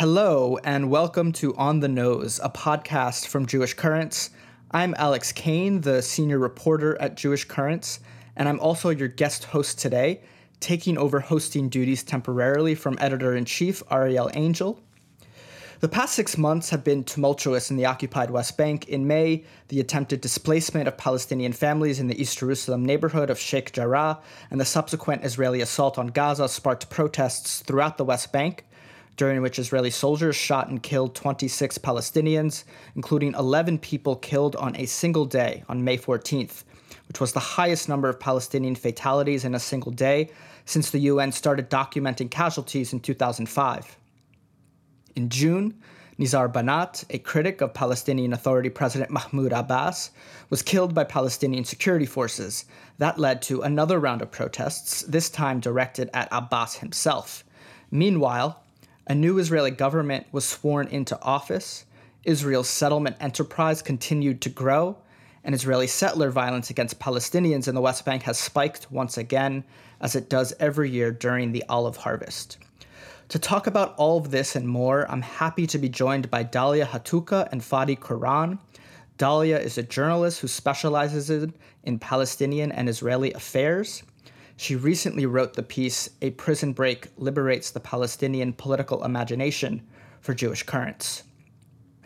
Hello, and welcome to On the Nose, a podcast from Jewish Currents. I'm Alex Kane, the senior reporter at Jewish Currents, and I'm also your guest host today, taking over hosting duties temporarily from editor in chief Arielle Angel. The past six months have been tumultuous in the occupied West Bank. In May, the attempted displacement of Palestinian families in the East Jerusalem neighborhood of Sheikh Jarrah and the subsequent Israeli assault on Gaza sparked protests throughout the West Bank, during which Israeli soldiers shot and killed 26 Palestinians, including 11 people killed on a single day on May 14th, which was the highest number of Palestinian fatalities in a single day since the UN started documenting casualties in 2005. In June, Nizar Banat, a critic of Palestinian Authority President Mahmoud Abbas, was killed by Palestinian security forces. That led to another round of protests, this time directed at Abbas himself. Meanwhile, a new Israeli government was sworn into office, Israel's settlement enterprise continued to grow, and Israeli settler violence against Palestinians in the West Bank has spiked once again, as it does every year during the olive harvest. To talk about all of this and more, I'm happy to be joined by Dalia Hatuqa and Fadi Quran. Dalia is a journalist who specializes in, in Palestinian and Israeli affairs. She recently wrote the piece, A Prison Break Liberates the Palestinian Political Imagination for Jewish Currents.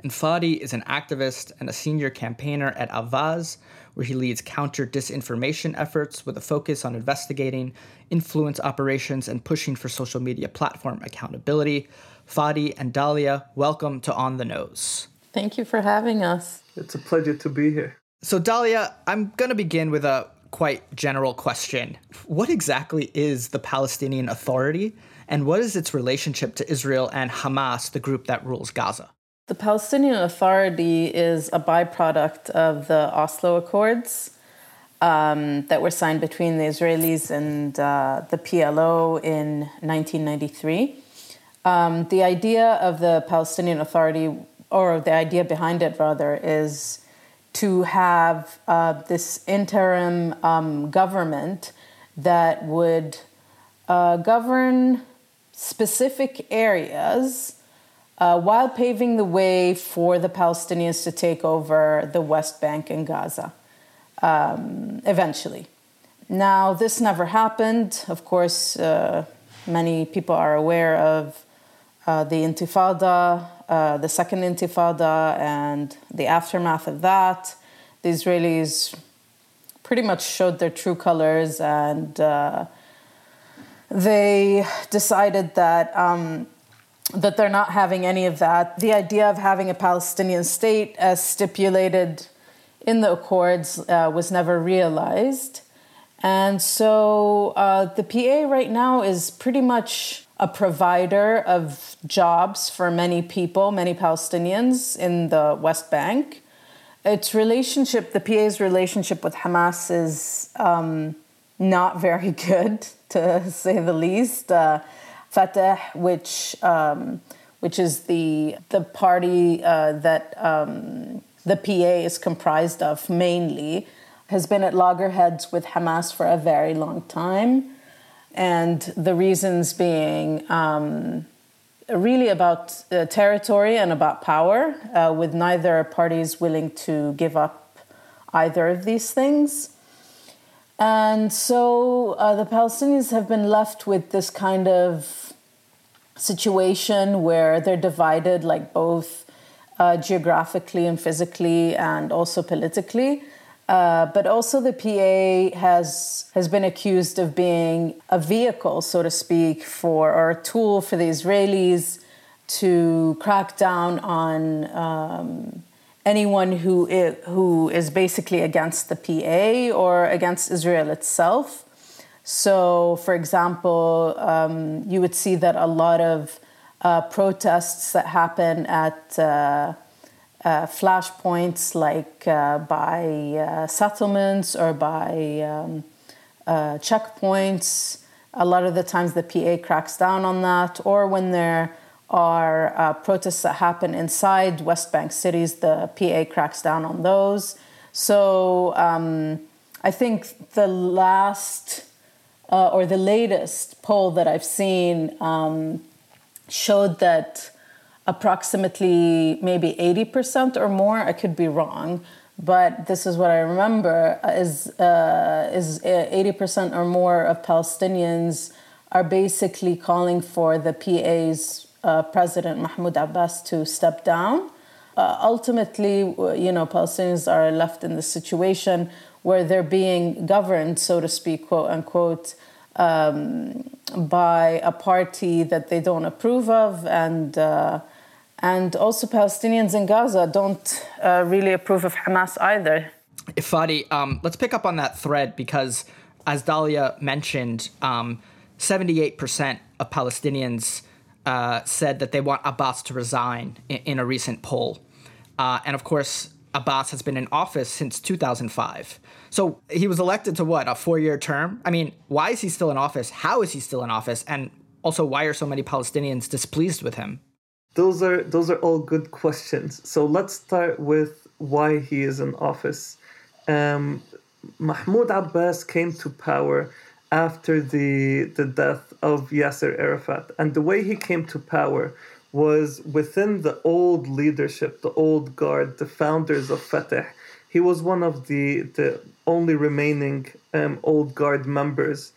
And Fadi is an activist and a senior campaigner at Avaaz, where he leads counter disinformation efforts with a focus on investigating influence operations and pushing for social media platform accountability. Fadi and Dalia, welcome to On the Nose. Thank you for having us. It's a pleasure to be here. So, Dalia, I'm going to begin with a quite general question. What exactly is the Palestinian Authority, and what is its relationship to Israel and Hamas, the group that rules Gaza? The Palestinian Authority is a byproduct of the Oslo Accords um, that were signed between the Israelis and uh, the PLO in 1993. Um, the idea of the Palestinian Authority, or the idea behind it rather, is to have uh, this interim um, government that would uh, govern specific areas uh, while paving the way for the Palestinians to take over the West Bank and Gaza um, eventually. Now, this never happened. Of course, uh, many people are aware of uh, the Intifada, uh, the second Intifada, and the aftermath of that. The Israelis pretty much showed their true colors and uh, they decided that um, that they're not having any of that. The idea of having a Palestinian state, as stipulated in the Accords, uh, was never realized. And so uh, the PA right now is pretty much a provider of jobs for many people, many Palestinians in the West Bank. Its relationship, the PA's relationship with Hamas, is um, not very good, to say the least. Uh, Fatah, which um, which is the the party uh, that um, the PA is comprised of mainly, has been at loggerheads with Hamas for a very long time, and the reasons being. Um, really about uh, territory and about power, uh, with neither parties willing to give up either of these things. And so uh, the Palestinians have been left with this kind of situation where they're divided, like both uh, geographically and physically, and also politically. Uh, but also, the PA has has been accused of being a vehicle, so to speak, for or a tool for the Israelis to crack down on um, anyone who is, who is basically against the PA or against Israel itself. So, for example, um, you would see that a lot of uh, protests that happen at uh, uh, flashpoints, like uh, by uh, settlements or by um, uh, checkpoints, a lot of the times the PA cracks down on that, or when there are protests that happen inside West Bank cities, the PA cracks down on those. So um, I think the last uh, or the latest poll that I've seen um, showed that approximately maybe 80% or more. I could be wrong, but this is what I remember is, uh, is 80% uh, or more of Palestinians are basically calling for the PA's uh, President Mahmoud Abbas to step down. Uh, ultimately, you know, Palestinians are left in the situation where they're being governed, so to speak, quote unquote, um, by a party that they don't approve of, and uh, and also Palestinians in Gaza don't uh, really approve of Hamas either. Fadi, um, let's pick up on that thread because, as Dalia mentioned, um, 78% of Palestinians uh, said that they want Abbas to resign in, in a recent poll. Uh, and of course, Abbas has been in office since 2005. So he was elected to what, a four year term? I mean, why is he still in office? How is he still in office? And also, why are so many Palestinians displeased with him? Those are those are all good questions. So let's start with why he is in office. Um, Mahmoud Abbas came to power after the the death of Yasser Arafat, and the way he came to power was within the old leadership, the old guard, the founders of Fatah. He was one of the, the only remaining um, old guard members.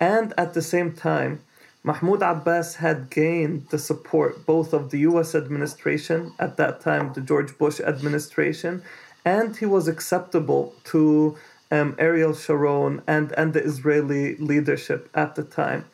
And at the same time, Mahmoud Abbas had gained the support both of the US administration, at that time, the George Bush administration, and he was acceptable to um, Ariel Sharon and, and the Israeli leadership at the time.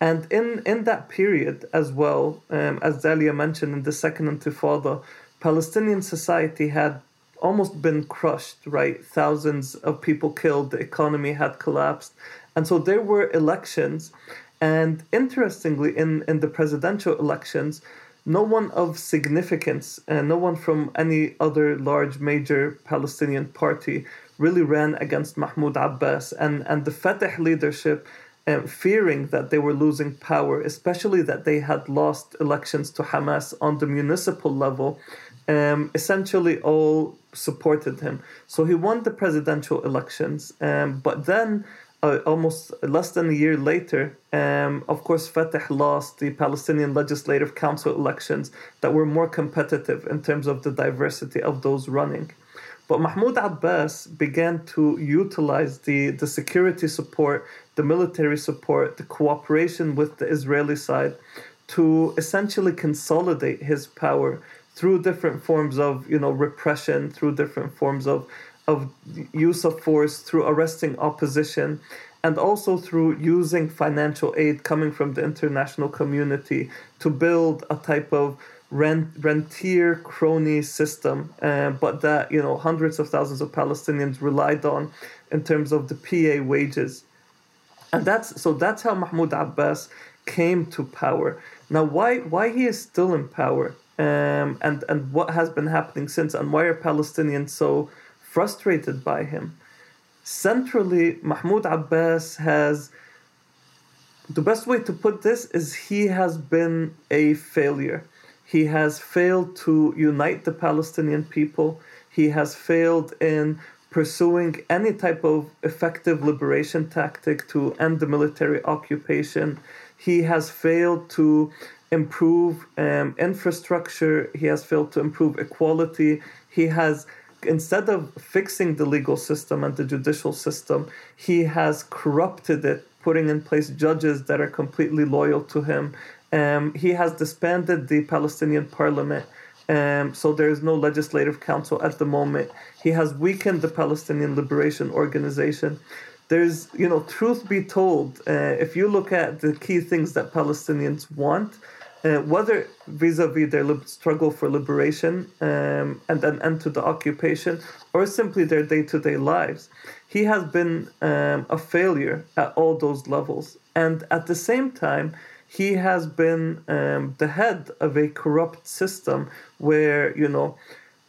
And in, in that period as well, um, as Dalia mentioned in the Second Intifada, Palestinian society had almost been crushed, right? Thousands of people killed, the economy had collapsed. And so there were elections. And interestingly, in, in the presidential elections, no one of significance, uh, no one from any other large major Palestinian party really ran against Mahmoud Abbas. And, and the Fatah leadership um, fearing that they were losing power, especially that they had lost elections to Hamas on the municipal level, um, essentially all supported him. So he won the presidential elections, um, but then. Uh, almost less than a year later, um, of course, Fatah lost the Palestinian Legislative Council elections that were more competitive in terms of the diversity of those running. But Mahmoud Abbas began to utilize the, the security support, the military support, the cooperation with the Israeli side to essentially consolidate his power through different forms of you know repression, through different forms of of use of force, through arresting opposition, and also through using financial aid coming from the international community to build a type of rent rentier crony system, uh, but that you know hundreds of thousands of Palestinians relied on in terms of the PA wages, and that's so that's how Mahmoud Abbas came to power. Now, why why he is still in power, um, and and what has been happening since, and why are Palestinians so frustrated by him? Centrally, Mahmoud Abbas has. The best way to put this is he has been a failure he has failed to unite the Palestinian people. He has failed in pursuing any type of effective liberation tactic to end the military occupation. He has failed to improve um, infrastructure. He has failed to improve equality. He has, instead of fixing the legal system and the judicial system, he has corrupted it, putting in place judges that are completely loyal to him um, he has disbanded the Palestinian parliament, um, so there is no legislative council at the moment. He has weakened the Palestinian Liberation Organization. There's, you know, truth be told, uh, if you look at the key things that Palestinians want, uh, whether vis-a-vis their struggle for liberation um, and an end to the occupation, or simply their day-to-day lives, he has been um, a failure at all those levels. And at the same time, he has been um, the head of a corrupt system where you know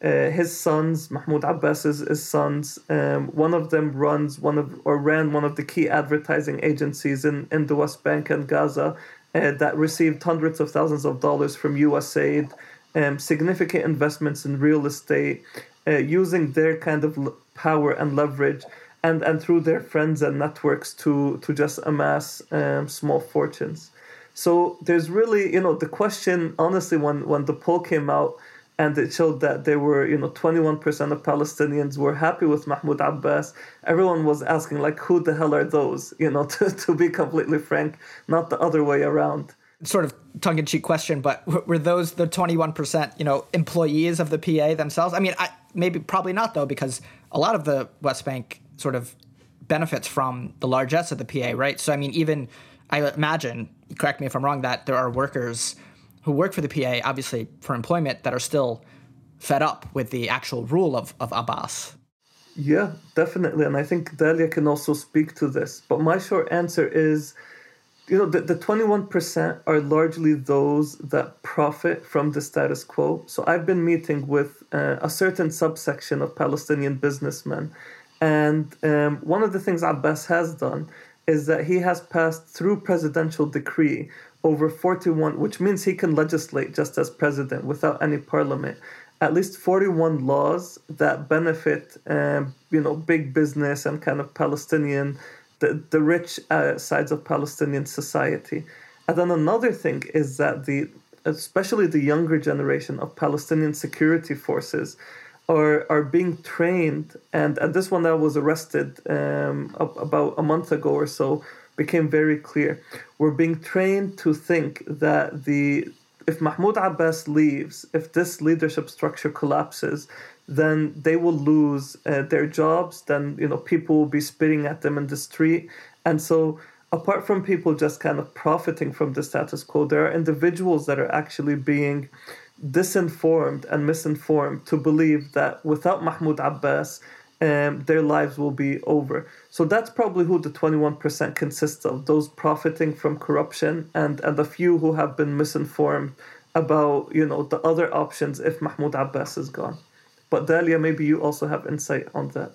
uh, his sons Mahmoud Abbas's his sons um, one of them runs one of or ran one of the key advertising agencies in, in the West Bank and Gaza uh, that received hundreds of thousands of dollars from USAID um, significant investments in real estate uh, using their kind of power and leverage and, and through their friends and networks to to just amass um, small fortunes. So there's really, you know, the question, honestly, when, when the poll came out, and it showed that there were you know 21% of palestinians were happy with mahmoud abbas. Everyone was asking like who the hell are those you know to, to be completely frank not the other way around. Sort of tongue-in-cheek question but were those the 21% you know employees of the pa themselves? I mean I, maybe probably not though because a lot of the west bank sort of benefits from the largesse of the pa right? So i mean even i imagine correct me if i'm wrong that there are workers who work for the PA, obviously for employment, that are still fed up with the actual rule of, of Abbas. Yeah, definitely. And I think Dalia can also speak to this. But my short answer is you know, the, the 21% are largely those that profit from the status quo. So I've been meeting with uh, a certain subsection of Palestinian businessmen. And um, one of the things Abbas has done is that he has passed through presidential decree over 41, which means he can legislate just as president without any parliament. At least 41 laws that benefit, um, you know, big business and kind of Palestinian, the, the rich uh, sides of Palestinian society. And then another thing is that the, especially the younger generation of Palestinian security forces, are are being trained. And, and this one that was arrested um, about a month ago or so became very clear. We're being trained to think that the if Mahmoud Abbas leaves, if this leadership structure collapses, then they will lose uh, their jobs. Then you know people will be spitting at them in the street, and so apart from people just kind of profiting from the status quo, there are individuals that are actually being disinformed and misinformed to believe that without Mahmoud Abbas, um, their lives will be over. So that's probably who the 21% consists of those profiting from corruption and, and a few who have been misinformed about you know the other options if Mahmoud Abbas is gone. But Dalia, maybe you also have insight on that.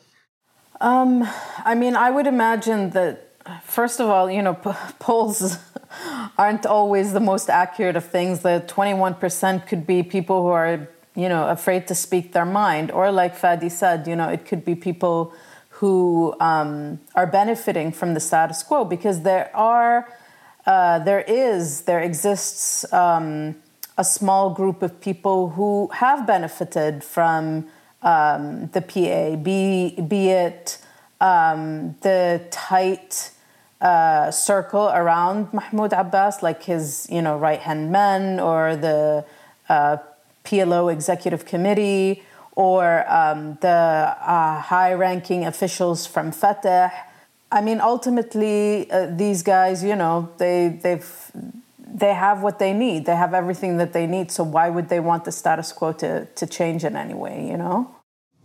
Um, I mean, I would imagine that first of all, you know, p- polls aren't always the most accurate of things. The 21% could be people who are you know, afraid to speak their mind. Or, like Fadi said, you know, it could be people who um, are benefiting from the status quo because there are, uh, there is, there exists um, a small group of people who have benefited from um, the PA, be, be it um, the tight uh, circle around Mahmoud Abbas, like his, you know, right hand men or the uh, PLO executive committee or um, the uh, high ranking officials from Fatah. I mean, ultimately, uh, these guys, you know, they, they've, they have what they need. They have everything that they need. So why would they want the status quo to, to change in any way, you know?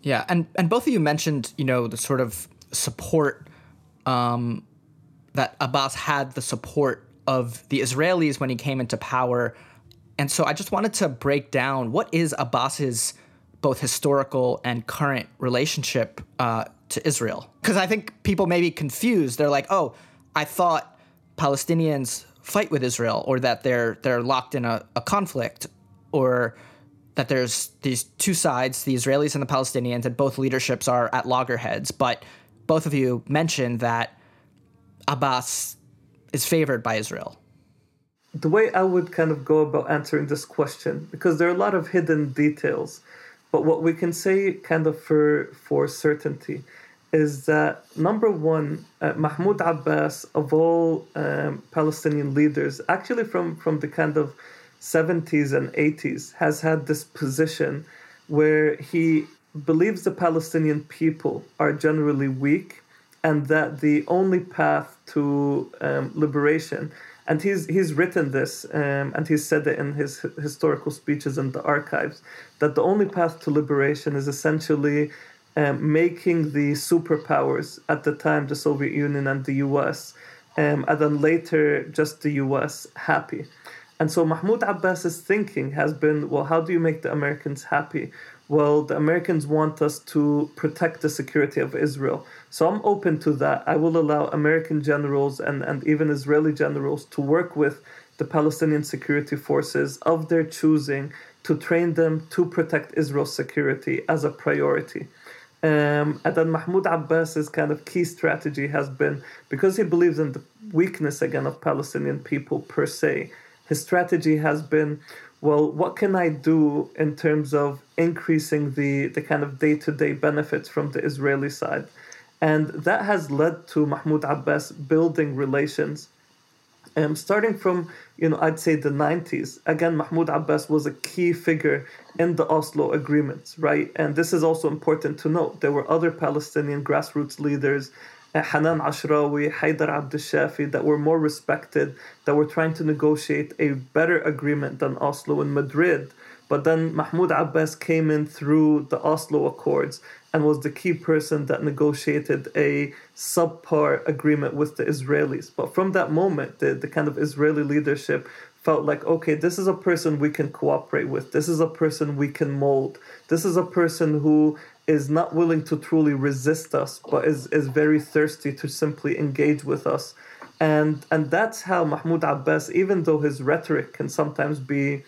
Yeah. And, and both of you mentioned, you know, the sort of support um, that Abbas had the support of the Israelis when he came into power and so I just wanted to break down what is Abbas's both historical and current relationship uh, to Israel. Because I think people may be confused. They're like, oh, I thought Palestinians fight with Israel or that they're they're locked in a, a conflict or that there's these two sides, the Israelis and the Palestinians, and both leaderships are at loggerheads. But both of you mentioned that Abbas is favored by Israel the way I would kind of go about answering this question, because there are a lot of hidden details, but what we can say kind of for for certainty is that number one, uh, Mahmoud Abbas of all um, Palestinian leaders, actually from from the kind of 70s and 80s, has had this position where he believes the Palestinian people are generally weak and that the only path to um, liberation and he's he's written this um, and he's said it in his historical speeches in the archives that the only path to liberation is essentially um, making the superpowers at the time the Soviet Union and the US um, and then later just the US happy. And so Mahmoud Abbas's thinking has been well how do you make the Americans happy well, the Americans want us to protect the security of Israel. So I'm open to that. I will allow American generals and, and even Israeli generals to work with the Palestinian security forces of their choosing to train them to protect Israel's security as a priority. Um, and then Mahmoud Abbas's kind of key strategy has been because he believes in the weakness again of Palestinian people per se. His strategy has been, well, what can I do in terms of increasing the the kind of day to day benefits from the Israeli side, and that has led to Mahmoud Abbas building relations um, starting from, you know, I'd say the 90s, again, Mahmoud Abbas was a key figure in the Oslo agreements, right? And this is also important to note. There were other Palestinian grassroots leaders, Hanan Ashrawi, Haidar Abdel Shafi, that were more respected, that were trying to negotiate a better agreement than Oslo and Madrid. But then Mahmoud Abbas came in through the Oslo Accords and was the key person that negotiated a subpar agreement with the Israelis. But from that moment, the, the kind of Israeli leadership felt like, okay, this is a person we can cooperate with. This is a person we can mold. This is a person who is not willing to truly resist us, but is, is very thirsty to simply engage with us. And and that's how Mahmoud Abbas, even though his rhetoric can sometimes be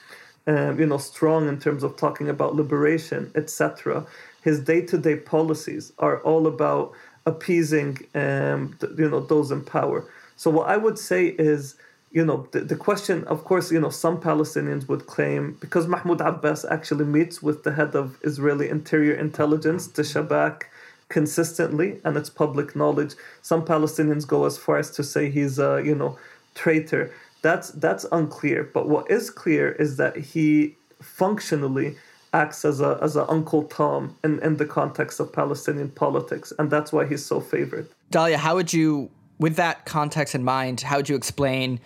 um, you know, strong in terms of talking about liberation, etc. His day-to-day policies are all about appeasing, um, you know, those in power. So what I would say is, you know, the, the question, of course, you know, some Palestinians would claim because Mahmoud Abbas actually meets with the head of Israeli interior intelligence, the Shabak, consistently, and it's public knowledge. Some Palestinians go as far as to say he's a, you know, traitor that's that's unclear. But what is clear is that he functionally acts as a as an Uncle Tom in, in the context of Palestinian politics, and that's why he's so favored. Dalia, how would you, with that context in mind, how would you explain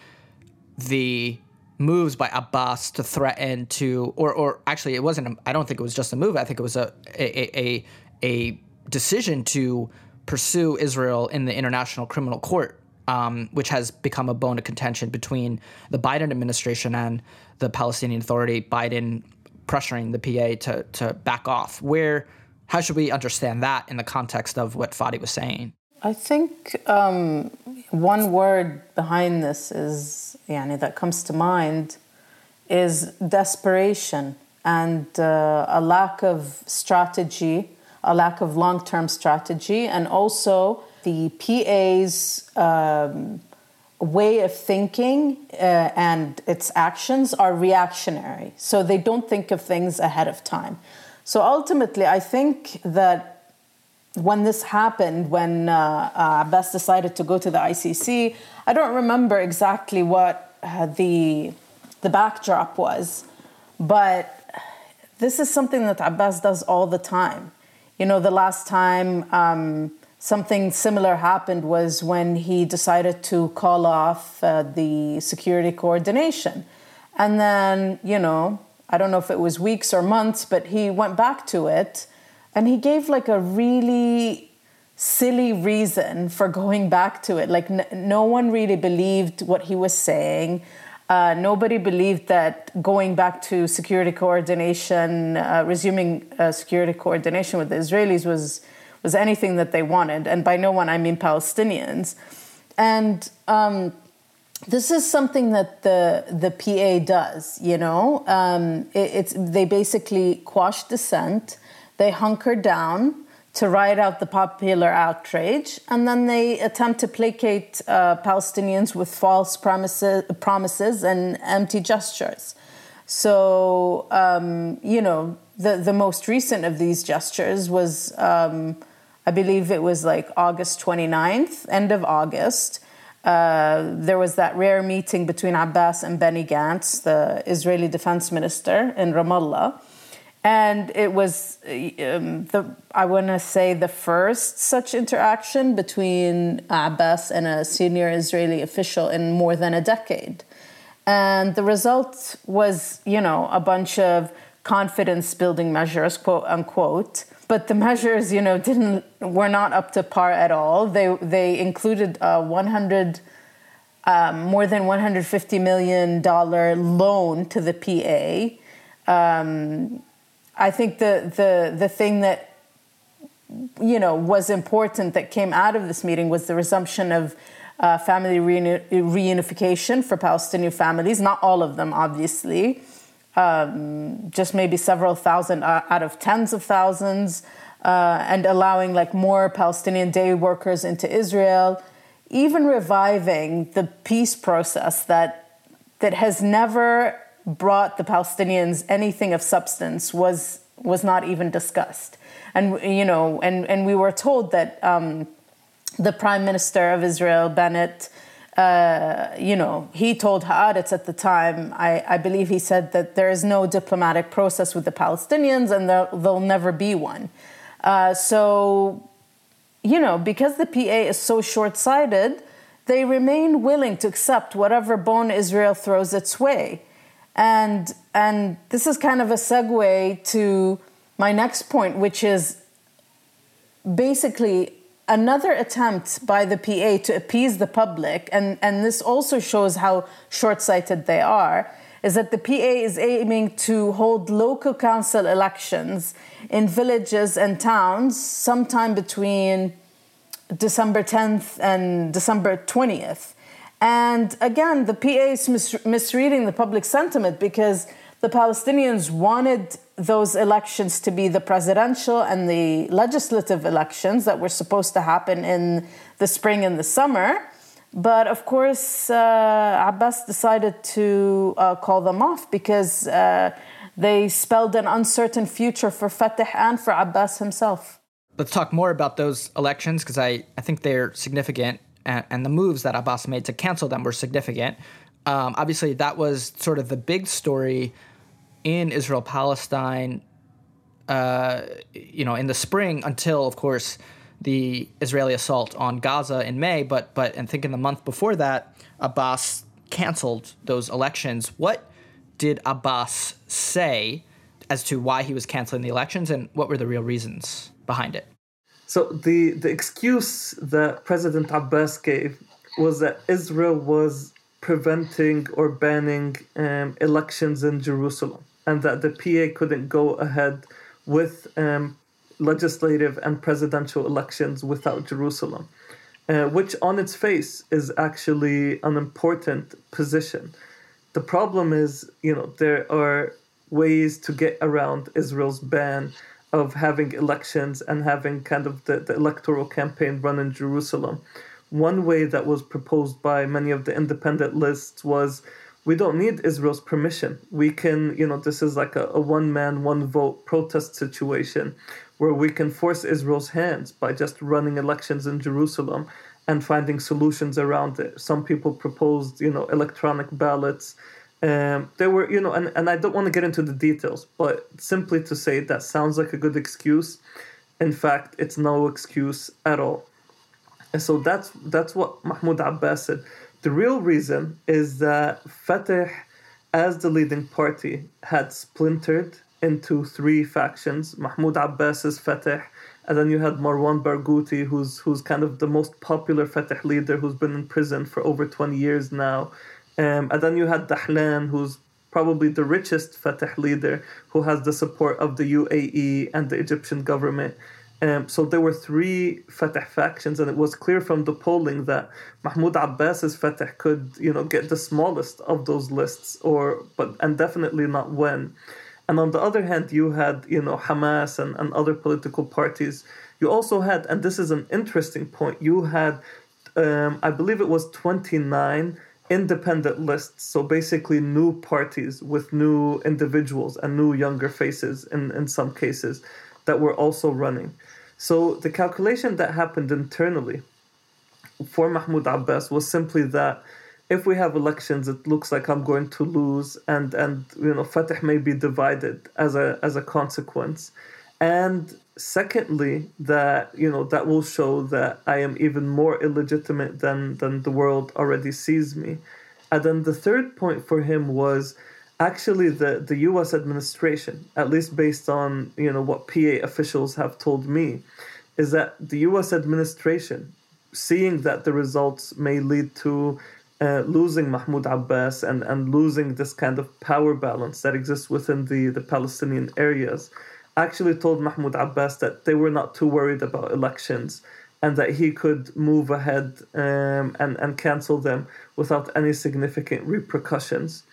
the moves by Abbas to threaten to, or or actually, it wasn't. I don't think it was just a move. I think it was a a a, a decision to pursue Israel in the International Criminal Court um, which has become a bone of contention between the Biden administration and the Palestinian Authority. Biden pressuring the PA to to back off. Where how should we understand that in the context of what Fadi was saying? I think um, one word behind this is yani, that comes to mind is desperation and uh, a lack of strategy, a lack of long term strategy, and also the PA's um, way of thinking uh, and its actions are reactionary. So they don't think of things ahead of time. So ultimately, I think that when this happened, when uh, uh, Abbas decided to go to the ICC, I don't remember exactly what uh, the the backdrop was, but this is something that Abbas does all the time. You know, the last time. Um, Something similar happened was when he decided to call off uh, the security coordination. And then, you know, I don't know if it was weeks or months, but he went back to it and he gave like a really silly reason for going back to it. Like, n- no one really believed what he was saying. Uh, nobody believed that going back to security coordination, uh, resuming uh, security coordination with the Israelis was was anything that they wanted. And by no one, I mean Palestinians. And um, this is something that the the PA does. You know, um, it, it's they basically quash dissent, they hunker down to ride out the popular outrage, and then they attempt to placate uh, Palestinians with false promises, promises and empty gestures. So, um, you know, the the most recent of these gestures was. Um, I believe it was like August 29th, end of August. Uh, there was that rare meeting between Abbas and Benny Gantz, the Israeli defense minister, in Ramallah. And it was, um, the, I want to say, the first such interaction between Abbas and a senior Israeli official in more than a decade. And the result was, you know, a bunch of confidence building measures, quote unquote, but the measures, you know, didn't were not up to par at all. They they included a 100 um, more than 150 million dollar loan to the PA. Um, I think the the the thing that you know was important that came out of this meeting was the resumption of uh, family reunification for Palestinian families. Not all of them, obviously um, just maybe several thousand uh, out of tens of thousands. uh, and allowing like more Palestinian day workers into Israel, even reviving the peace process that that has never brought the Palestinians anything of substance was was not even discussed. And you know, and and we were told that um, the Prime Minister of Israel, Bennett. Uh, you know, he told Haaretz at the time, I, I, believe he said that there is no diplomatic process with the Palestinians and there, there'll never be one. Uh, so, you know, because the PA is so short sighted, they remain willing to accept whatever bone Israel throws its way. And, and this is kind of a segue to my next point, which is basically another attempt by the PA to appease the public, and, and this also shows how short sighted they are, is that the PA is aiming to hold local council elections in villages and towns sometime between December 10th and December 20th. And again, the PA is mis- misreading the public sentiment because the Palestinians wanted those elections to be the presidential and the legislative elections that were supposed to happen in the spring and the summer. But of course, uh, Abbas decided to uh, call them off because uh, they spelled an uncertain future for Fatah and for Abbas himself. Let's talk more about those elections because I, I think they're significant and, and, the moves that Abbas made to cancel them were significant. Um, obviously, that was sort of the big story in Israel Palestine, uh, you know, in the spring until, of course, the Israeli assault on Gaza in May, but but and think in the month before that, Abbas canceled those elections. What did Abbas say as to why he was canceling the elections, and what were the real reasons behind it? So the the excuse that President Abbas gave was that Israel was preventing or banning um, elections in Jerusalem, and that the PA couldn't go ahead with um, legislative and presidential elections without Jerusalem, uh, which on its face is actually an important position. The problem is, you know, there are ways to get around Israel's ban of having elections and having kind of the, the electoral campaign run in Jerusalem. One way that was proposed by many of the independent lists was we don't need Israel's permission. We can, you know, this is like a, a one man, one vote protest situation where we can force Israel's hands by just running elections in Jerusalem and finding solutions around it. Some people proposed, you know, electronic ballots. Um, there were, you know, and, and I don't want to get into the details, but simply to say that sounds like a good excuse. In fact, it's no excuse at all. And so that's that's what Mahmoud Abbas said. The real reason is that Fatah, as the leading party, had splintered into three factions Mahmoud Abbas's Fatah, and then you had Marwan Barghouti, who's, who's kind of the most popular Fatah leader who's been in prison for over 20 years now. Um, and then you had Dahlan, who's probably the richest Fatah leader, who has the support of the UAE and the Egyptian government. Um, so there were three Fatah factions, and it was clear from the polling that Mahmoud Abbas's Fatah could, you know, get the smallest of those lists, or but and definitely not win. And on the other hand, you had, you know, Hamas and, and other political parties. You also had, and this is an interesting point, you had, um, I believe it was 29 independent lists. So basically, new parties with new individuals and new younger faces in, in some cases that were also running. So the calculation that happened internally for Mahmoud Abbas was simply that if we have elections, it looks like I'm going to lose, and and you know Fatah may be divided as a as a consequence, and secondly that you know that will show that I am even more illegitimate than than the world already sees me, and then the third point for him was actually the the U.S. administration, at least based on you know what PA officials have told me, is that the U.S. administration, seeing that the results may lead to uh, losing Mahmoud Abbas and, and losing this kind of power balance that exists within the, the Palestinian areas, actually told Mahmoud Abbas that they were not too worried about elections and that he could move ahead um, and, and cancel them without any significant repercussions.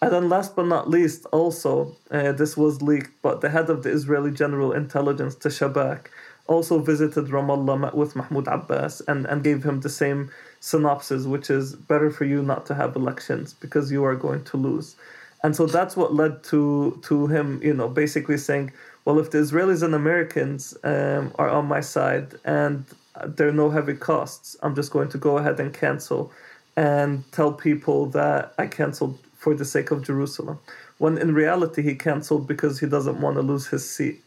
And then, last but not least, also, uh, this was leaked, but the head of the Israeli General Intelligence, the Shabak, also visited Ramallah, with Mahmoud Abbas, and, and gave him the same synopsis, which is better for you not to have elections because you are going to lose. And so that's what led to to him, you know, basically saying, well, if the Israelis and Americans um, are on my side and there are no heavy costs, I'm just going to go ahead and cancel and tell people that I canceled for the sake of Jerusalem. When in reality, he canceled because he doesn't want to lose his seat.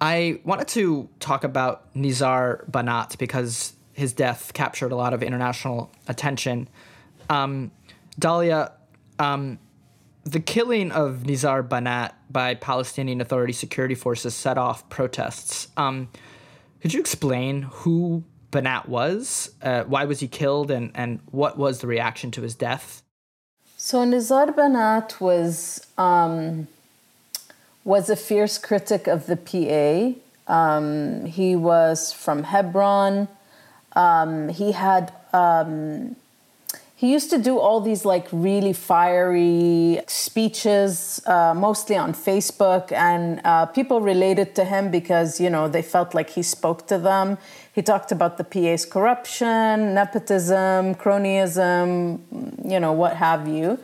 I wanted to talk about Nizar Banat because his death captured a lot of international attention. Um, Dalia, um, the killing of Nizar Banat by Palestinian Authority security forces set off protests. Um, could you explain who Banat was? Uh, why was he killed, and, and what was the reaction to his death? So Nizar Banat was um, was a fierce critic of the PA. Um, he was from Hebron. Um, he had um, he used to do all these like really fiery speeches, uh, mostly on Facebook, and uh, people related to him because you know they felt like he spoke to them. He talked about the PA's corruption, nepotism, cronyism, you know, what have you.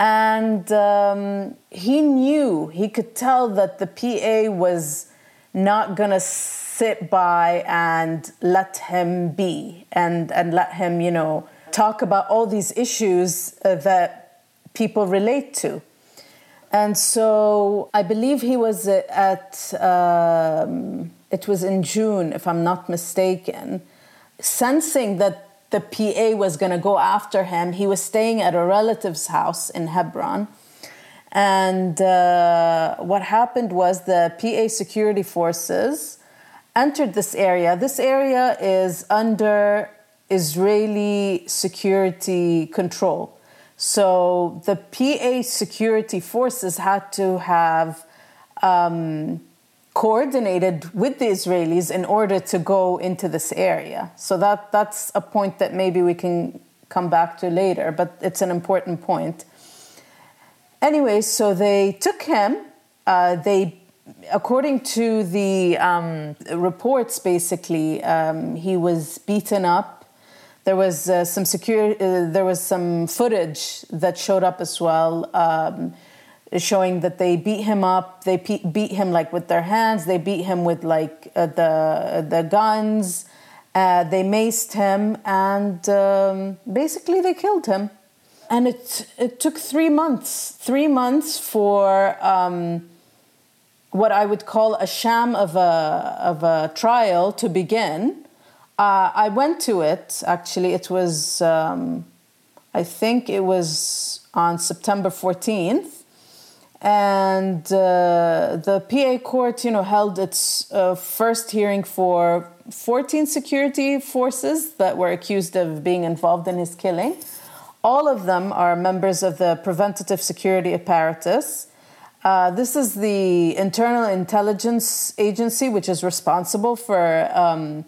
And um, he knew, he could tell that the PA was not going to sit by and let him be and, and let him, you know, talk about all these issues uh, that people relate to. And so I believe he was at, um, it was in June, if I'm not mistaken, sensing that the PA was going to go after him. He was staying at a relative's house in Hebron. And uh, what happened was the PA security forces entered this area. This area is under Israeli security control. So the PA security forces had to have um, coordinated with the Israelis in order to go into this area. So that that's a point that maybe we can come back to later, but it's an important point. Anyway, so they took him. Uh, they, according to the um, reports, basically um, he was beaten up there was uh, some secure. Uh, there was some footage that showed up as well, um, showing that they beat him up. They pe- beat him like with their hands. They beat him with like uh, the the guns. Uh, they maced him, and um, basically they killed him. And it it took three months. Three months for. Um, what I would call a sham of a of a trial to begin, uh, I went to it actually. It was, um, I think it was on September 14th. And uh, the PA court, you know, held its uh, first hearing for 14 security forces that were accused of being involved in his killing. All of them are members of the preventative security apparatus. Uh, this is the internal intelligence agency, which is responsible for um,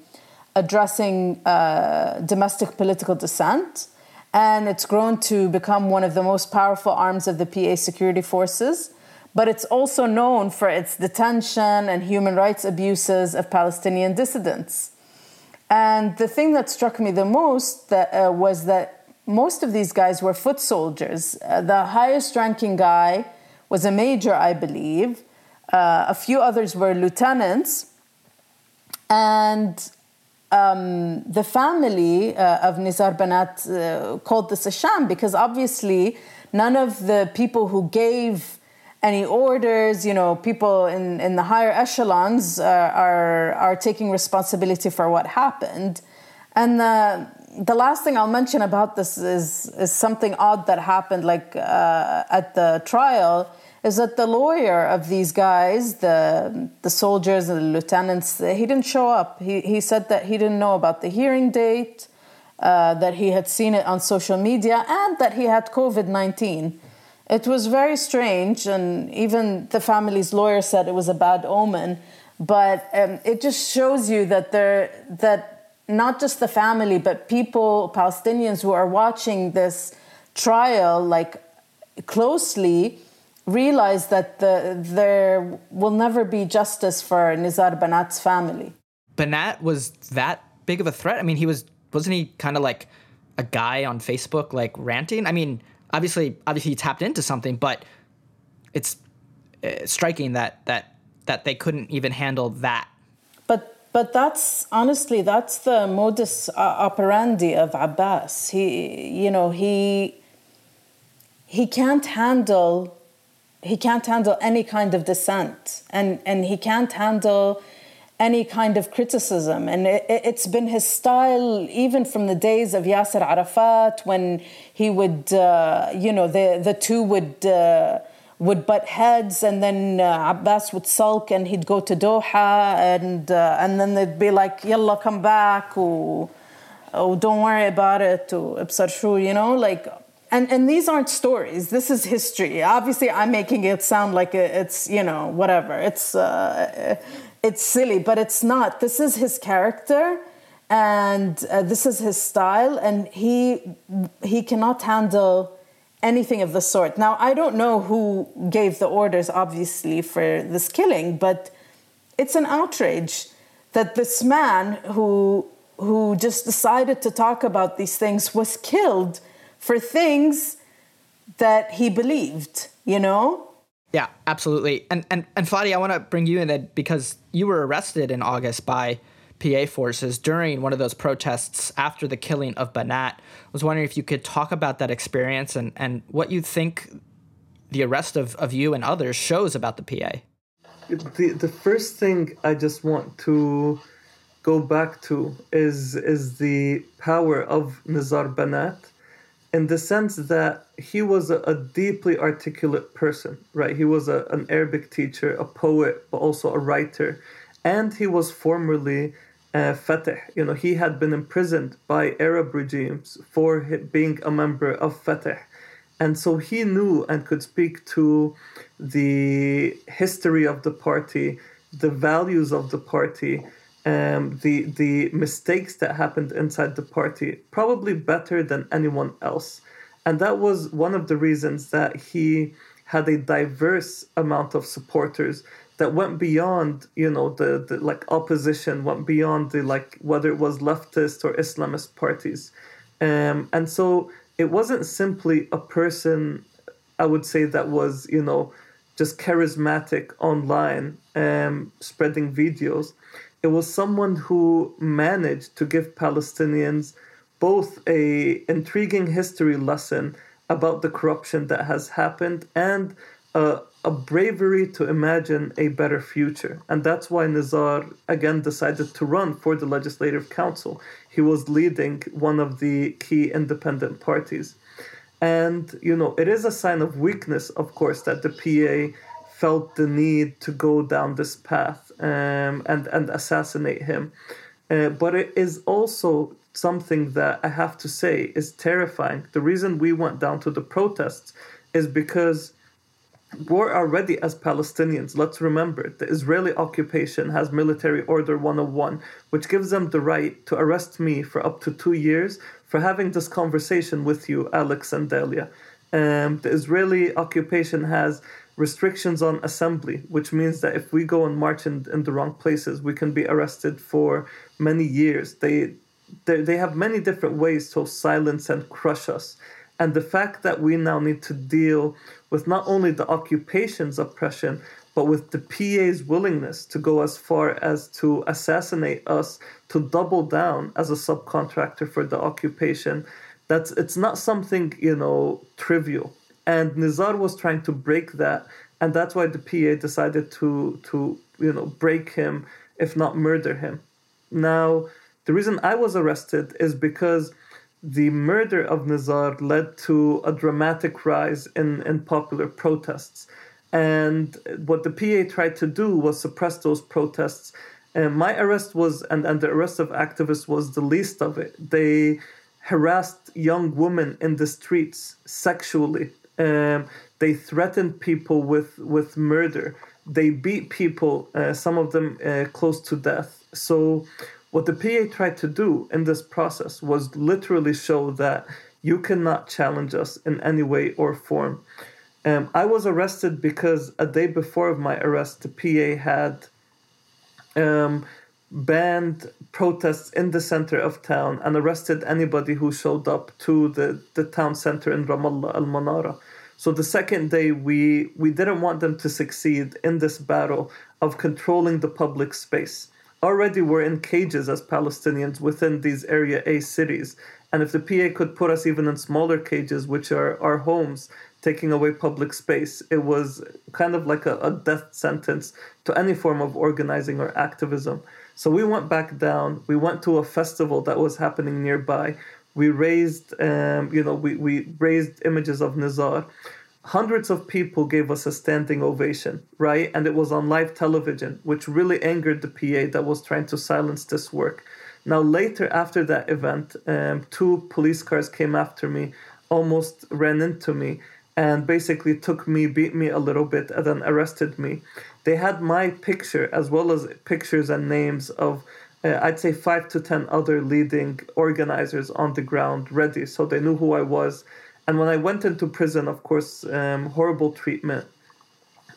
addressing uh, domestic political dissent. And it's grown to become one of the most powerful arms of the PA security forces. But it's also known for its detention and human rights abuses of Palestinian dissidents. And the thing that struck me the most that, uh, was that most of these guys were foot soldiers. Uh, the highest ranking guy was a major, I believe. Uh, a few others were lieutenants. And um, the family uh, of Nizar Banat uh, called this a sham because obviously none of the people who gave any orders, you know, people in, in the higher echelons uh, are, are taking responsibility for what happened. And the, the last thing I'll mention about this is, is something odd that happened like uh, at the trial is that the lawyer of these guys, the the soldiers and the lieutenants, he didn't show up. He he said that he didn't know about the hearing date, uh, that he had seen it on social media, and that he had COVID nineteen. It was very strange, and even the family's lawyer said it was a bad omen. But um, it just shows you that there that not just the family, but people, Palestinians who are watching this trial, like closely realize that the, there will never be justice for Nizar Banat's family. Banat was that big of a threat? I mean, he was wasn't he kind of like a guy on Facebook like ranting? I mean, obviously obviously he tapped into something, but it's uh, striking that that that they couldn't even handle that. But but that's honestly that's the modus operandi of Abbas. He you know he he can't handle he can't handle any kind of dissent and and he can't handle any kind of criticism and it, has been his style even from the days of Yasser Arafat when he would uh, you know the the two would uh, would butt heads, and then uh, Abbas would sulk, and he'd go to Doha, and uh, and then they'd be like, "Yalla, come back," or, "Oh, don't worry about it," or "Ibsar you know, like. And, and these aren't stories. This is history. Obviously, I'm making it sound like it's you know whatever. It's uh, it's silly, but it's not. This is his character, and uh, this is his style, and he he cannot handle anything of the sort. Now, I don't know who gave the orders, obviously, for this killing, but it's an outrage that this man who who just decided to talk about these things was killed for things that he believed, you know? Yeah, absolutely. And and and Fadi, I want to bring you in that because you were arrested in August by PA forces during one of those protests after the killing of Banat. I was wondering if you could talk about that experience and, and what you think the arrest of, of you and others shows about the PA. The, the first thing I just want to go back to is, is the power of Nizar Banat in the sense that he was a, a deeply articulate person, right? He was a, an Arabic teacher, a poet, but also a writer. And he was formerly uh, Fatah. You know, he had been imprisoned by Arab regimes for being a member of Fatah. And so he knew and could speak to the history of the party, the values of the party, um, the the mistakes that happened inside the party, probably better than anyone else. And that was one of the reasons that he had a diverse amount of supporters that went beyond you know the, the like opposition went beyond the like whether it was leftist or islamist parties um, and so it wasn't simply a person i would say that was you know just charismatic online um, spreading videos it was someone who managed to give palestinians both a intriguing history lesson about the corruption that has happened and a, a bravery to imagine a better future. And that's why Nizar again decided to run for the Legislative Council. He was leading one of the key independent parties. And, you know, it is a sign of weakness, of course, that the PA felt the need to go down this path um, and, and assassinate him. Uh, but it is also something that I have to say is terrifying. The reason we went down to the protests is because we're already as Palestinians. Let's remember the Israeli occupation has military order 101, which gives them the right to arrest me for up to two years for having this conversation with you, Alex and Dalia. Um, the Israeli occupation has restrictions on assembly, which means that if we go and march in, in the wrong places, we can be arrested for many years. They, they, they have many different ways to silence and crush us. And the fact that we now need to deal with not only the occupation's oppression, but with the PA's willingness to go as far as to assassinate us, to double down as a subcontractor for the occupation, that's it's not something, you know, trivial. And Nizar was trying to break that, and that's why the PA decided to to, you know, break him, if not murder him. Now, the reason I was arrested is because the murder of Nizar led to a dramatic rise in, in popular protests. And what the PA tried to do was suppress those protests. And my arrest was, and, and the arrest of activists was the least of it. They harassed young women in the streets sexually. Um, they threatened people with, with murder. They beat people, uh, some of them uh, close to death. So what the PA tried to do in this process was literally show that you cannot challenge us in any way or form. Um, I was arrested because a day before my arrest, the PA had um, banned protests in the center of town and arrested anybody who showed up to the, the town center in Ramallah al Manara. So the second day, we, we didn't want them to succeed in this battle of controlling the public space. Already, we're in cages as Palestinians within these Area A cities. And if the PA could put us even in smaller cages, which are our homes, taking away public space, it was kind of like a, a death sentence to any form of organizing or activism. So we went back down. We went to a festival that was happening nearby. We raised, um, you know, we, we raised images of Nizar. Hundreds of people gave us a standing ovation, right? And it was on live television, which really angered the PA that was trying to silence this work. Now, later after that event, um, two police cars came after me, almost ran into me, and basically took me, beat me a little bit, and then arrested me. They had my picture as well as pictures and names of, uh, I'd say, five to ten other leading organizers on the ground ready, so they knew who I was. And when I went into prison, of course, um, horrible treatment,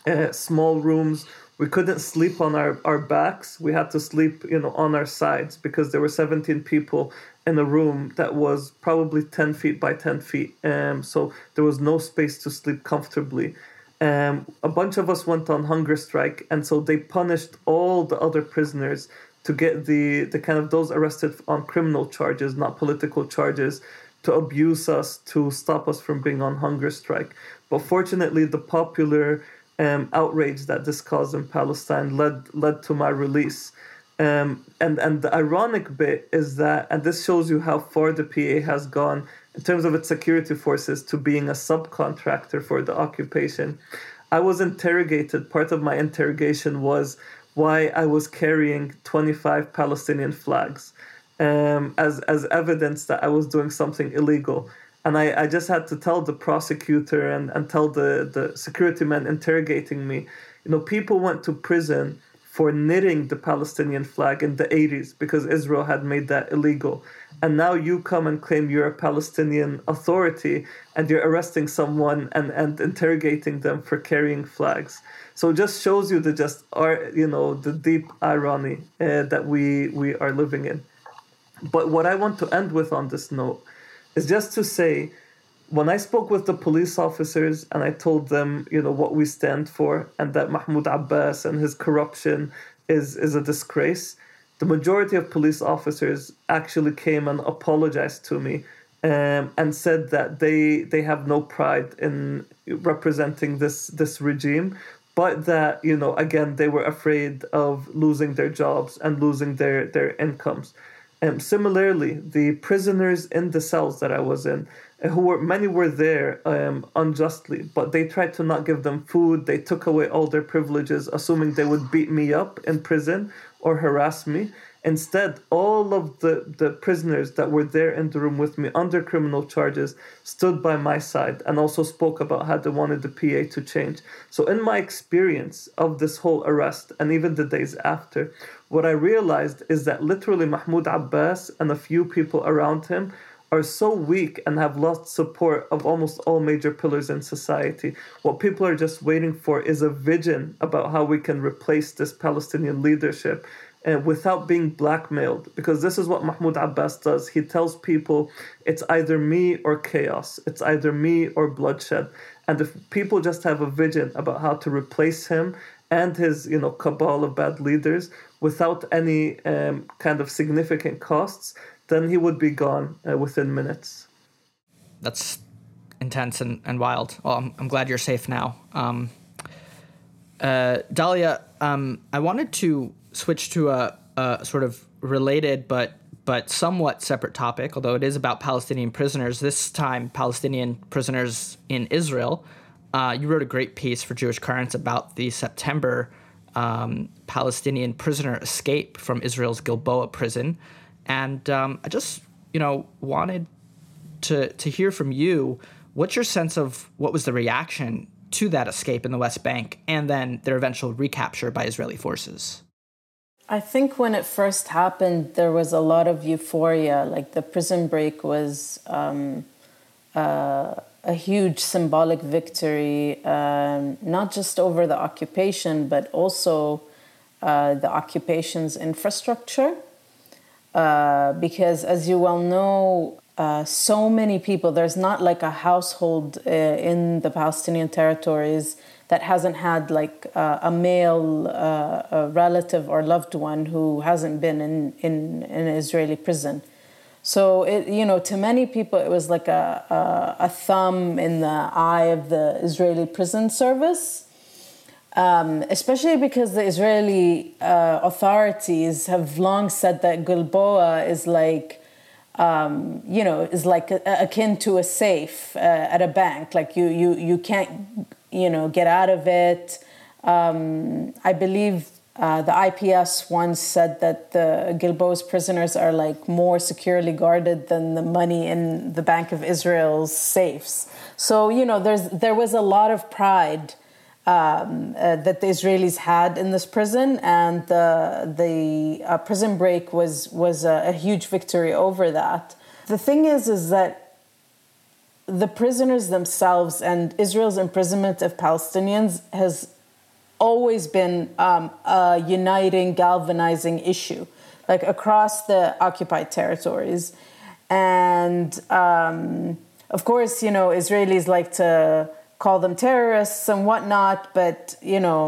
uh, small rooms. We couldn't sleep on our, our backs. We had to sleep, you know, on our sides because there were 17 people in a room that was probably 10 feet by 10 feet. Um, so there was no space to sleep comfortably. Um, a bunch of us went on hunger strike, and so they punished all the other prisoners to get the, the kind of those arrested on criminal charges, not political charges, to abuse us, to stop us from being on hunger strike. But fortunately, the popular um, outrage that this caused in Palestine led led to my release. Um, and and the ironic bit is that, and this shows you how far the PA has gone in terms of its security forces to being a subcontractor for the occupation. I was interrogated. Part of my interrogation was why I was carrying 25 Palestinian flags um, as as evidence that I was doing something illegal. And I, I just had to tell the prosecutor and, and tell the, the security men interrogating me, you know, people went to prison for knitting the Palestinian flag in the 80s because Israel had made that illegal. And now you come and claim you're a Palestinian authority and you're arresting someone and, and interrogating them for carrying flags. So it just shows you the just are you know the deep irony uh, that we we are living in. But what I want to end with on this note is just to say when I spoke with the police officers and I told them, you know, what we stand for and that Mahmoud Abbas and his corruption is is a disgrace, the majority of police officers actually came and apologized to me um, and said that they they have no pride in representing this this regime, but that you know again they were afraid of losing their jobs and losing their their incomes. Um, similarly, the prisoners in the cells that I was in, uh, who were many were there um, unjustly, but they tried to not give them food. They took away all their privileges, assuming they would beat me up in prison or harass me. Instead, all of the, the prisoners that were there in the room with me under criminal charges stood by my side and also spoke about how they wanted the PA to change. So, in my experience of this whole arrest and even the days after, what I realized is that literally Mahmoud Abbas and a few people around him are so weak and have lost support of almost all major pillars in society. What people are just waiting for is a vision about how we can replace this Palestinian leadership uh, without being blackmailed because this is what Mahmoud Abbas does. He tells people it's either me or chaos, it's either me or bloodshed. And if people just have a vision about how to replace him and his you know cabal of bad leaders without any um, kind of significant costs, then he would be gone uh, within minutes. That's intense and, and wild. Well, I'm, I'm glad you're safe now. Um, uh, Dalia, um, I wanted to switch to a, a sort of related but but somewhat separate topic, although it is about Palestinian prisoners. This time, Palestinian prisoners in Israel. Uh, you wrote a great piece for Jewish Currents about the September um, Palestinian prisoner escape from Israel's Gilboa prison, and um, I just you know wanted to to hear from you. What's your sense of what was the reaction to that escape in the West Bank, and then their eventual recapture by Israeli forces? I think when it first happened, there was a lot of euphoria. Like the prison break was um, uh, a huge symbolic victory, um, not just over the occupation, but also uh, the occupation's infrastructure. Uh, because, as you well know, uh, so many people, there's not like a household uh, in the Palestinian territories that hasn't had like uh, a male uh, a relative or loved one who hasn't been in, in, in an Israeli prison. So it, you know, to many people, it was like a, a, a thumb in the eye of the Israeli prison service, um, especially because the Israeli uh, authorities have long said that Gilboa is like, um, you know, is like a, akin to a safe uh, at a bank. Like you, you, you can't, you know, get out of it. Um, I believe uh, the IPS once said that the Gilboa's prisoners are like more securely guarded than the money in the Bank of Israel's safes. So you know, there's there was a lot of pride um, uh, that the Israelis had in this prison, and the the uh, prison break was was a, a huge victory over that. The thing is, is that the prisoners themselves and Israel's imprisonment of Palestinians has always been um, a uniting, galvanizing issue, like across the occupied territories. And um, of course, you know, Israelis like to call them terrorists and whatnot, but, you know,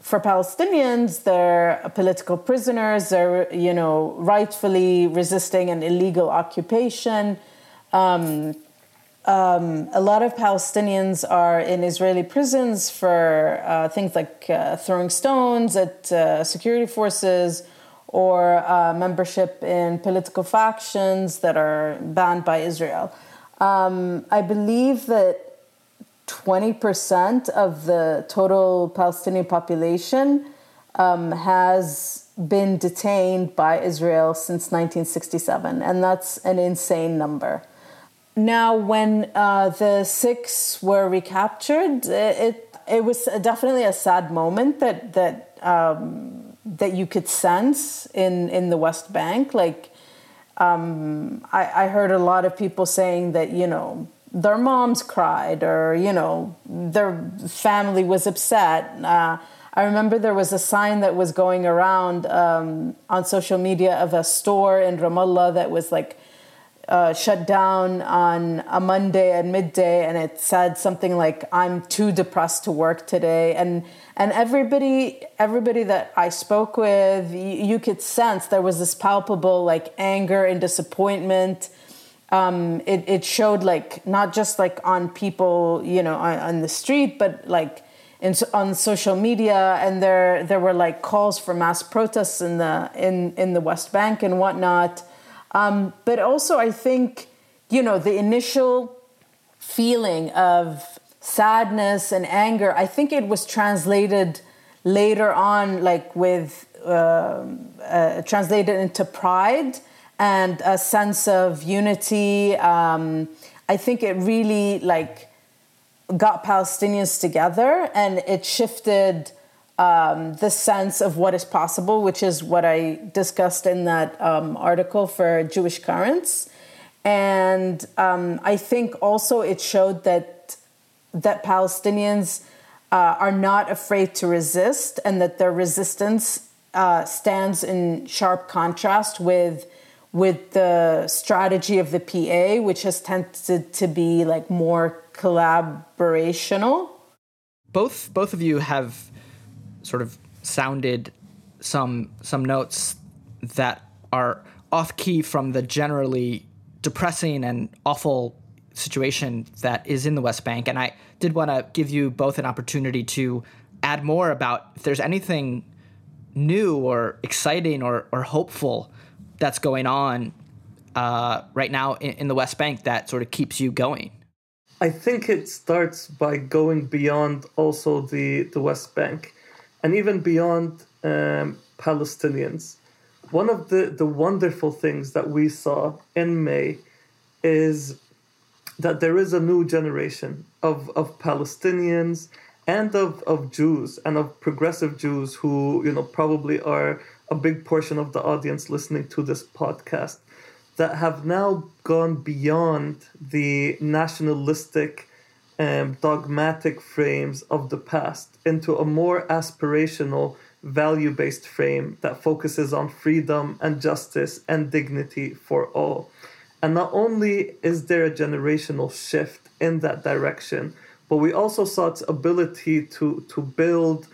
for Palestinians, they're political prisoners, they're, you know, rightfully resisting an illegal occupation. Um, um, a lot of Palestinians are in Israeli prisons for uh, things like uh, throwing stones at uh, security forces or uh, membership in political factions that are banned by Israel. Um, I believe that 20% of the total Palestinian population um, has been detained by Israel since 1967, and that's an insane number. Now, when uh, the six were recaptured, it it was definitely a sad moment that that um, that you could sense in in the West Bank. Like, um, I, I heard a lot of people saying that you know their moms cried or you know their family was upset. Uh, I remember there was a sign that was going around um, on social media of a store in Ramallah that was like uh, shut down on a Monday at midday, and it said something like, "I'm too depressed to work today," and and everybody everybody that I spoke with, you, you could sense there was this palpable like anger and disappointment. Um, it it showed like not just like on people, you know, on, on the street, but like in, on social media, and there there were like calls for mass protests in the in in the West Bank and whatnot. Um, but also, I think, you know, the initial feeling of sadness and anger, I think it was translated later on, like with uh, uh, translated into pride and a sense of unity. Um, I think it really like got Palestinians together and it shifted um, the sense of what is possible, which is what I discussed in that um, article for Jewish Currents. And um, I think also it showed that that Palestinians uh, are not afraid to resist, and that their resistance uh, stands in sharp contrast with with the strategy of the PA, which has tended to be like more collaborational. Both both of you have sort of sounded some some notes that are off key from the generally depressing and awful situation that is in the West Bank. And I did want to give you both an opportunity to add more about if there's anything new or exciting or, or hopeful that's going on uh, right now in, in the West Bank that sort of keeps you going. I think it starts by going beyond also the, the West Bank and even beyond um, Palestinians. One of the, the wonderful things that we saw in May is that there is a new generation of, of Palestinians and of, of Jews and of progressive Jews who, you know, probably are a big portion of the audience listening to this podcast, that have now gone beyond the nationalistic um, dogmatic frames of the past into a more aspirational value based frame that focuses on freedom and justice and dignity for all. And not only is there a generational shift in that direction, but we also saw its ability to, to build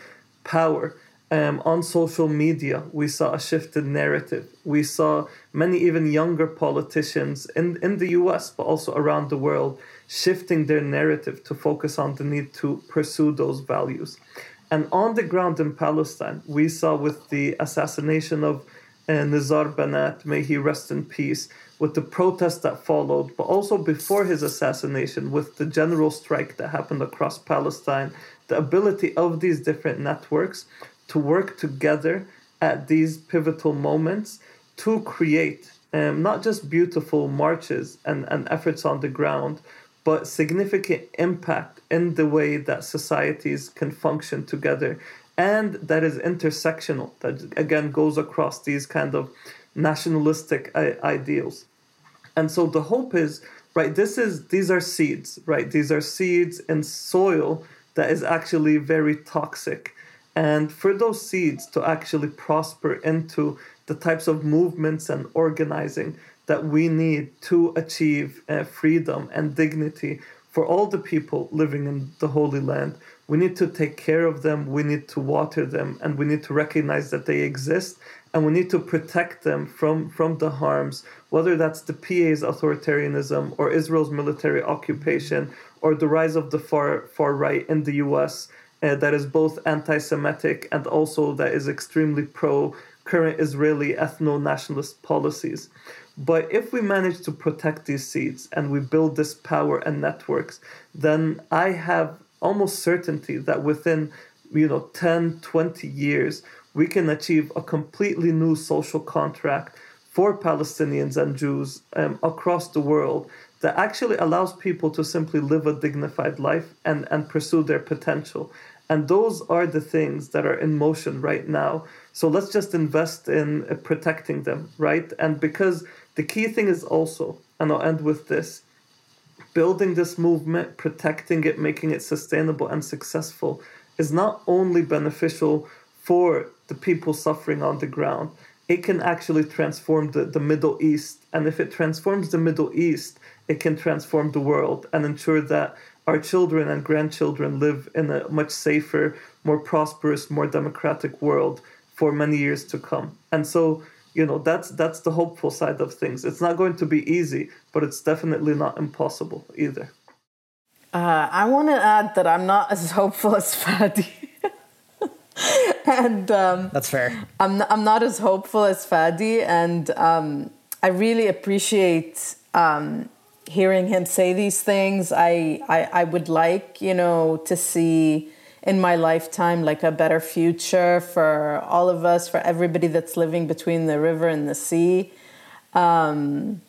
power. Um, on social media, we saw a shifted narrative. We saw many even younger politicians in, in the US, but also around the world, shifting their narrative to focus on the need to pursue those values. And on the ground in Palestine, we saw with the assassination of uh, Nizar Banat, may he rest in peace, with the protests that followed, but also before his assassination, with the general strike that happened across Palestine, the ability of these different networks to work together at these pivotal moments to create um, not just beautiful marches and, and efforts on the ground, but significant impact in the way that societies can function together. And that is intersectional that again goes across these kind of nationalistic uh, ideals. And so the hope is right this is these are seeds right? These are seeds in soil that is actually very toxic and for those seeds to actually prosper into the types of movements and organizing that we need to achieve uh, freedom and dignity for all the people living in the Holy Land. We need to take care of them, we need to water them, and we need to recognize that they exist, and we need to protect them from, from the harms, whether that's the PA's authoritarianism or Israel's military occupation or the rise of the far, far right in the US. Uh, that is both anti Semitic and also that is extremely pro current Israeli ethno nationalist policies. But if we manage to protect these seeds and we build this power and networks, then I have almost certainty that within you know 10 20 years we can achieve a completely new social contract for Palestinians and Jews um, across the world that actually allows people to simply live a dignified life and, and pursue their potential. And those are the things that are in motion right now. So let's just invest in uh, protecting them, right? And because the key thing is also, and I'll end with this building this movement, protecting it, making it sustainable and successful is not only beneficial for the people suffering on the ground, it can actually transform the, the Middle East. And if it transforms the Middle East, it can transform the world and ensure that our children and grandchildren live in a much safer, more prosperous, more democratic world for many years to come. And so you know that's that's the hopeful side of things. It's not going to be easy but it's definitely not impossible either. Uh, i want to add that i'm not as hopeful as fadi. And um, that's fair. I'm, I'm not as hopeful as fadi and um, i really appreciate um, hearing him say these things I, I i would like you know to see in my lifetime like a better future for all of us, for everybody that's living between the river and the sea. Um,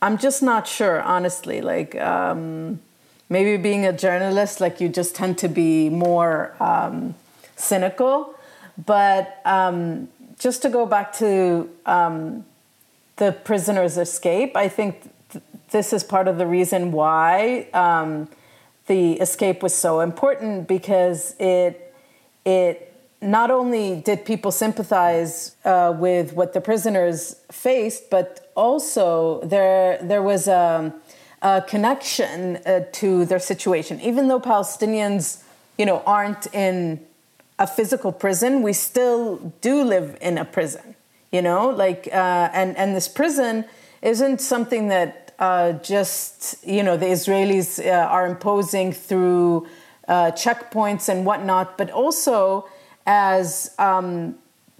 I'm just not sure, honestly. Like, um, maybe being a journalist, like, you just tend to be more um, cynical. But um, just to go back to um, the prisoner's escape, I think th- this is part of the reason why um, the escape was so important because it it not only did people sympathize uh, with what the prisoners faced, but also there there was a, a connection uh, to their situation. Even though Palestinians, you know, aren't in a physical prison, we still do live in a prison. You know, like uh, and and this prison isn't something that uh, just you know the Israelis uh, are imposing through uh, checkpoints and whatnot, but also as um,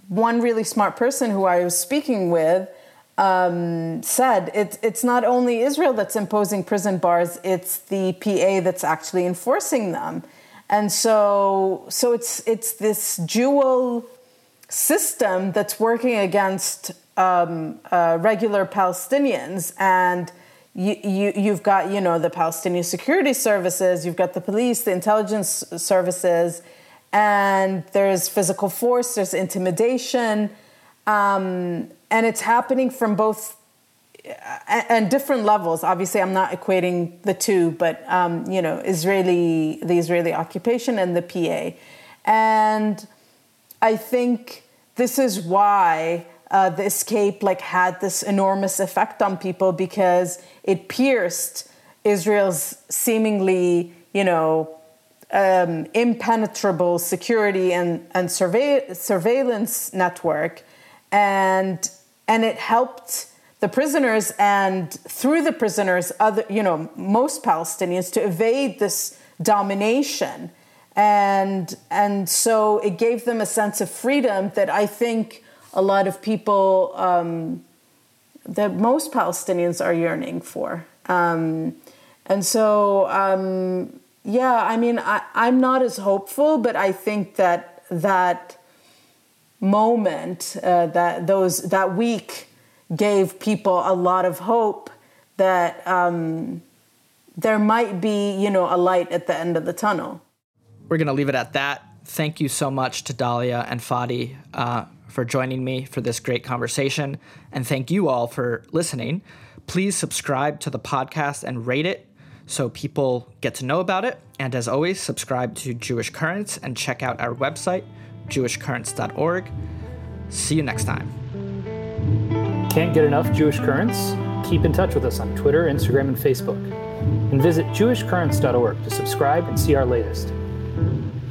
one really smart person who I was speaking with um, said, it, it's not only Israel that's imposing prison bars; it's the PA that's actually enforcing them, and so so it's it's this dual system that's working against um, uh, regular Palestinians and you, you, you've got, you know, the Palestinian security services, you've got the police, the intelligence services, and there's physical force, there's intimidation, um, and it's happening from both and different levels. Obviously, I'm not equating the two, but um, you know, Israeli, the Israeli occupation and the PA, and I think this is why uh, the escape like had this enormous effect on people because it pierced Israel's seemingly, you know, um, impenetrable security and and survey, surveillance network, and and it helped the prisoners and through the prisoners other you know most palestinians to evade this domination. And and so it gave them a sense of freedom that i think a lot of people um, that most palestinians are yearning for um, and so um, yeah i mean I, i'm not as hopeful but i think that that moment uh, that those that week gave people a lot of hope that um, there might be, you know, a light at the end of the tunnel. We're going to leave it at that. Thank you so much to Dalia and Fadi uh, for joining me for this great conversation. And thank you all for listening. Please subscribe to the podcast and rate it so people get to know about it. And as always, subscribe to Jewish Currents and check out our website, jewishcurrents.org. See you next time. Can't get enough Jewish Currents? Keep in touch with us on Twitter, Instagram, and Facebook. And visit jewishcurrents.org to subscribe and see our latest.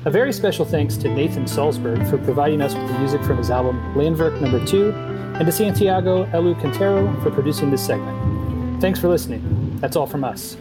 A very special thanks to Nathan Salsburg for providing us with the music from his album Landwerk Number 2, and to Santiago Elu Quintero for producing this segment. Thanks for listening. That's all from us.